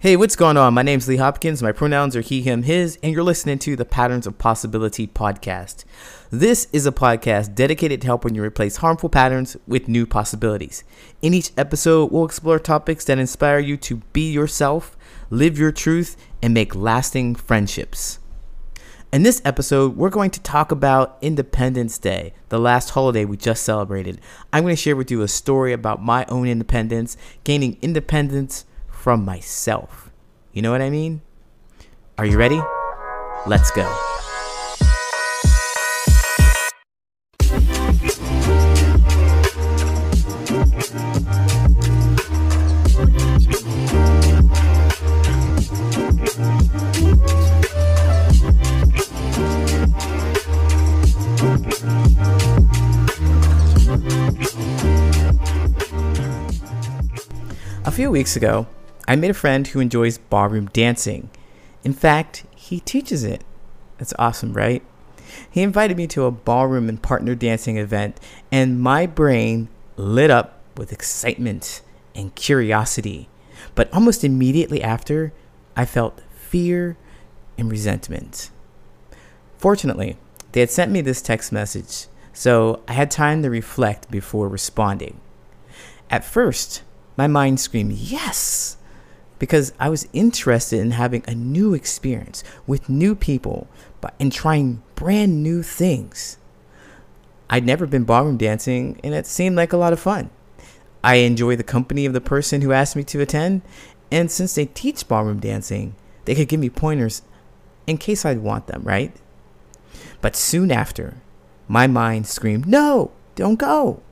Hey, what's going on? My name's Lee Hopkins. My pronouns are he, him, his, and you're listening to the Patterns of Possibility podcast. This is a podcast dedicated to helping you replace harmful patterns with new possibilities. In each episode, we'll explore topics that inspire you to be yourself, live your truth, and make lasting friendships. In this episode, we're going to talk about Independence Day, the last holiday we just celebrated. I'm going to share with you a story about my own independence, gaining independence from myself. You know what I mean? Are you ready? Let's go. A few weeks ago, I made a friend who enjoys ballroom dancing. In fact, he teaches it. That's awesome, right? He invited me to a ballroom and partner dancing event, and my brain lit up with excitement and curiosity. But almost immediately after, I felt fear and resentment. Fortunately, they had sent me this text message, so I had time to reflect before responding. At first, my mind screamed, Yes! Because I was interested in having a new experience with new people but and trying brand new things. I'd never been ballroom dancing and it seemed like a lot of fun. I enjoy the company of the person who asked me to attend, and since they teach ballroom dancing, they could give me pointers in case I'd want them, right? But soon after, my mind screamed, No, don't go!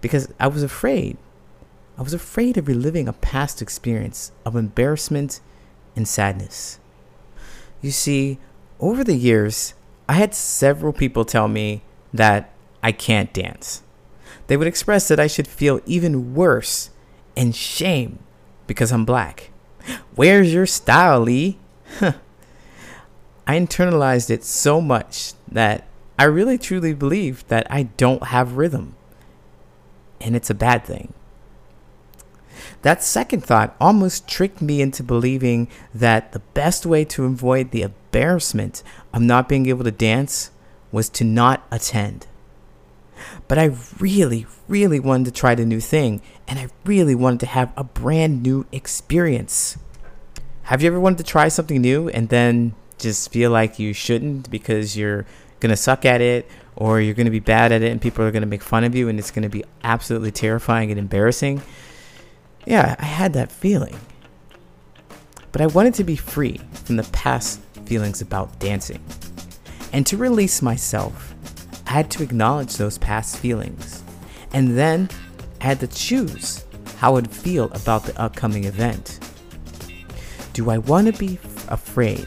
Because I was afraid I was afraid of reliving a past experience of embarrassment and sadness. You see, over the years, I had several people tell me that I can't dance. They would express that I should feel even worse and shame because I'm black. Where's your style, Lee? I internalized it so much that I really truly believe that I don't have rhythm. And it's a bad thing. That second thought almost tricked me into believing that the best way to avoid the embarrassment of not being able to dance was to not attend. But I really, really wanted to try the new thing, and I really wanted to have a brand new experience. Have you ever wanted to try something new and then just feel like you shouldn't because you're gonna suck at it or you're gonna be bad at it and people are gonna make fun of you and it's gonna be absolutely terrifying and embarrassing? Yeah, I had that feeling. But I wanted to be free from the past feelings about dancing. And to release myself, I had to acknowledge those past feelings. And then I had to choose how I would feel about the upcoming event. Do I want to be afraid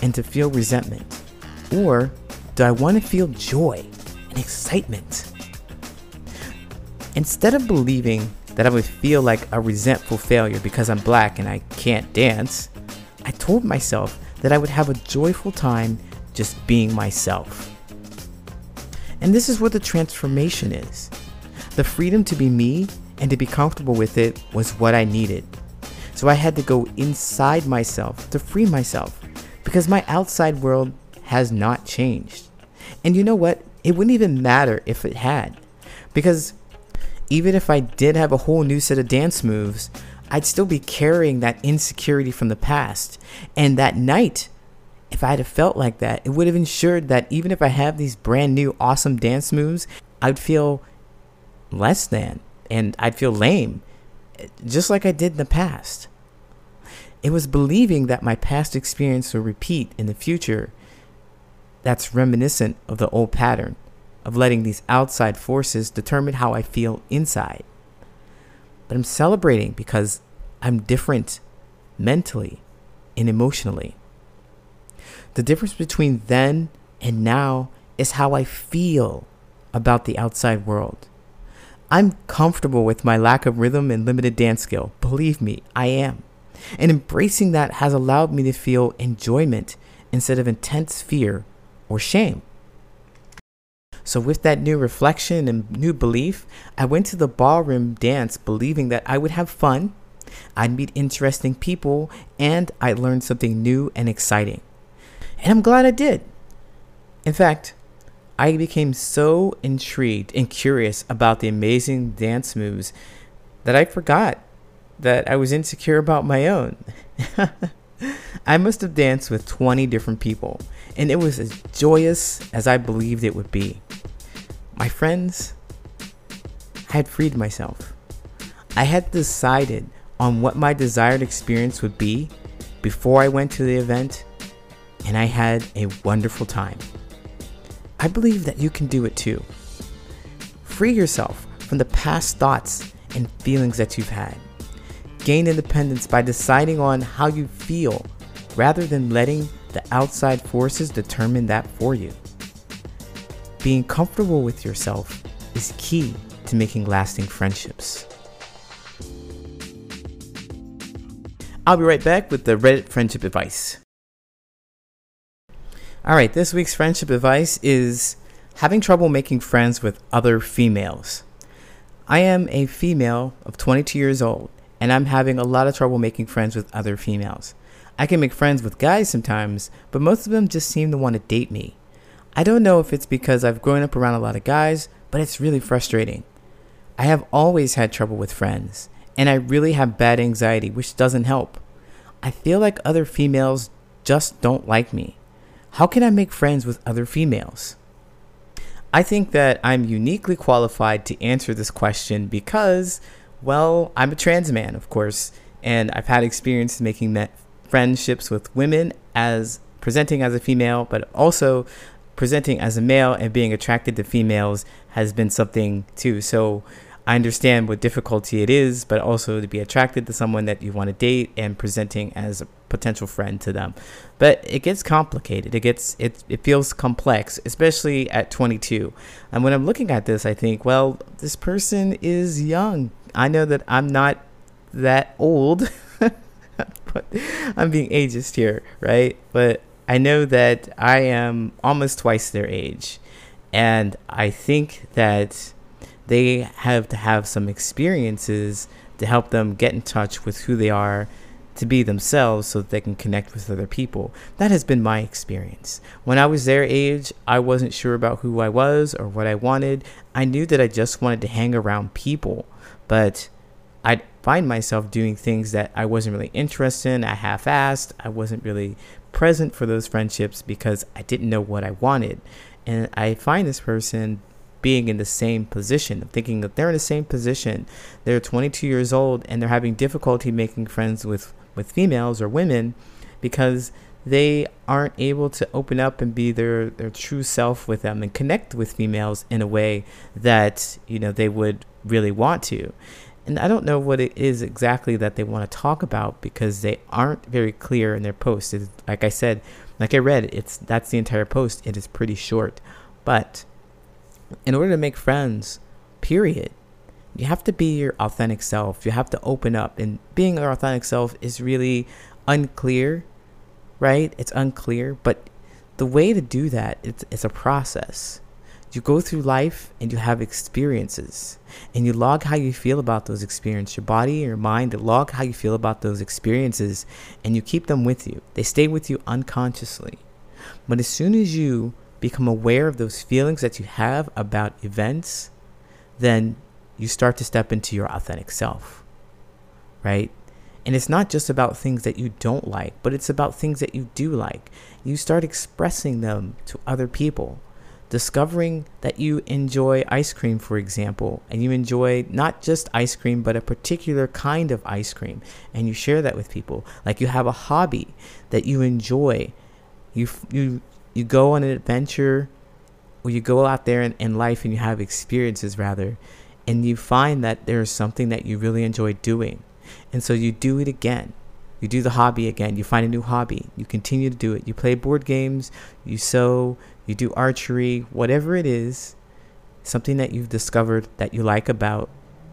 and to feel resentment? Or do I want to feel joy and excitement? Instead of believing that I would feel like a resentful failure because I'm black and I can't dance, I told myself that I would have a joyful time just being myself. And this is what the transformation is. The freedom to be me and to be comfortable with it was what I needed. So I had to go inside myself to free myself because my outside world has not changed. And you know what? It wouldn't even matter if it had. Because even if I did have a whole new set of dance moves, I'd still be carrying that insecurity from the past. And that night, if I'd have felt like that, it would have ensured that even if I have these brand new awesome dance moves, I'd feel less than and I'd feel lame, just like I did in the past. It was believing that my past experience will repeat in the future that's reminiscent of the old pattern of letting these outside forces determine how I feel inside. But I'm celebrating because I'm different mentally and emotionally. The difference between then and now is how I feel about the outside world. I'm comfortable with my lack of rhythm and limited dance skill. Believe me, I am. And embracing that has allowed me to feel enjoyment instead of intense fear or shame. So, with that new reflection and new belief, I went to the ballroom dance believing that I would have fun I'd meet interesting people, and I'd learn something new and exciting. And I'm glad I did. In fact, I became so intrigued and curious about the amazing dance moves that I forgot that I was insecure about my own. I must have danced with 20 different people, and it was as joyous as I believed it would be. My friends, I had freed myself. I had decided on what my desired experience would be before I went to the event, and I had a wonderful time. I believe that you can do it too. Free yourself from the past thoughts and feelings that you've had. Gain independence by deciding on how you feel rather than letting the outside forces determine that for you. Being comfortable with yourself is key to making lasting friendships. I'll be right back with the Reddit friendship advice. All right, this week's friendship advice is having trouble making friends with other females. I am a female of 22 years old, and I'm having a lot of trouble making friends with other females. I can make friends with guys sometimes, but most of them just seem to want to date me. I don't know if it's because I've grown up around a lot of guys, but it's really frustrating. I have always had trouble with friends, and I really have bad anxiety, which doesn't help. I feel like other females just don't like me. How can I make friends with other females? I think that I'm uniquely qualified to answer this question because, well, I'm a trans man, of course, and I've had experience making friendships with women as presenting as a female, but also presenting as a male and being attracted to females has been something too. So I understand what difficulty it is, but also to be attracted to someone that you want to date and presenting as a potential friend to them. But it gets complicated. It gets it it feels complex, especially at 22. And when I'm looking at this, I think, well, this person is young. I know that I'm not that old. but I'm being ageist here, right? But I know that I am almost twice their age. And I think that they have to have some experiences to help them get in touch with who they are to be themselves so that they can connect with other people. That has been my experience. When I was their age, I wasn't sure about who I was or what I wanted. I knew that I just wanted to hang around people, but I'd find myself doing things that I wasn't really interested in. I half assed. I wasn't really present for those friendships because I didn't know what I wanted. And I find this person being in the same position, thinking that they're in the same position. They're 22 years old and they're having difficulty making friends with, with females or women because they aren't able to open up and be their, their true self with them and connect with females in a way that, you know, they would really want to. And I don't know what it is exactly that they want to talk about because they aren't very clear in their post. It's, like I said, like I read, it's that's the entire post. It is pretty short. But in order to make friends, period, you have to be your authentic self. You have to open up. And being your authentic self is really unclear, right? It's unclear. But the way to do that, it's, it's a process. You go through life and you have experiences and you log how you feel about those experiences. Your body, your mind, log how you feel about those experiences and you keep them with you. They stay with you unconsciously. But as soon as you become aware of those feelings that you have about events, then you start to step into your authentic self, right? And it's not just about things that you don't like, but it's about things that you do like. You start expressing them to other people. Discovering that you enjoy ice cream, for example, and you enjoy not just ice cream, but a particular kind of ice cream, and you share that with people. Like you have a hobby that you enjoy. You, you you go on an adventure or you go out there in, in life and you have experiences rather and you find that there's something that you really enjoy doing. And so you do it again. You do the hobby again. You find a new hobby. You continue to do it. You play board games. You sew. You do archery. Whatever it is something that you've discovered that you like about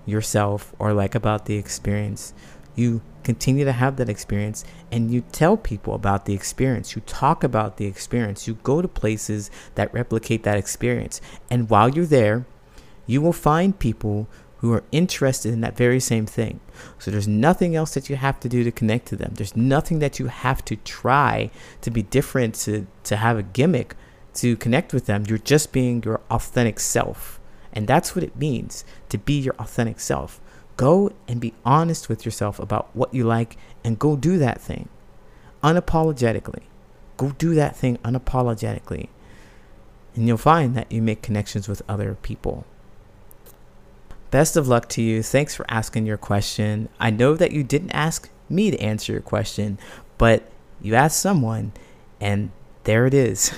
yourself or like about the experience you continue to have that experience and you tell people about the experience. You talk about the experience. You go to places that replicate that experience. And while you're there, you will find people who are interested in that very same thing. So there's nothing else that you have to do to connect to them. There's nothing that you have to try to be different, to, to have a gimmick to connect with them. You're just being your authentic self. And that's what it means to be your authentic self. Go and be honest with yourself about what you like and go do that thing unapologetically. Go do that thing unapologetically. And you'll find that you make connections with other people. Best of luck to you. Thanks for asking your question. I know that you didn't ask me to answer your question, but you asked someone, and there it is.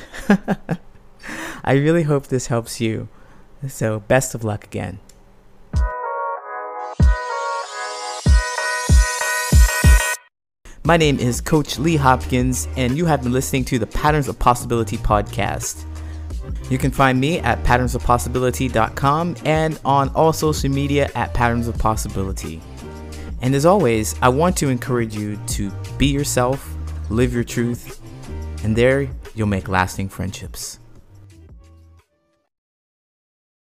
I really hope this helps you. So, best of luck again. My name is Coach Lee Hopkins, and you have been listening to the Patterns of Possibility podcast. You can find me at patternsofpossibility.com and on all social media at Patterns of Possibility. And as always, I want to encourage you to be yourself, live your truth, and there you'll make lasting friendships.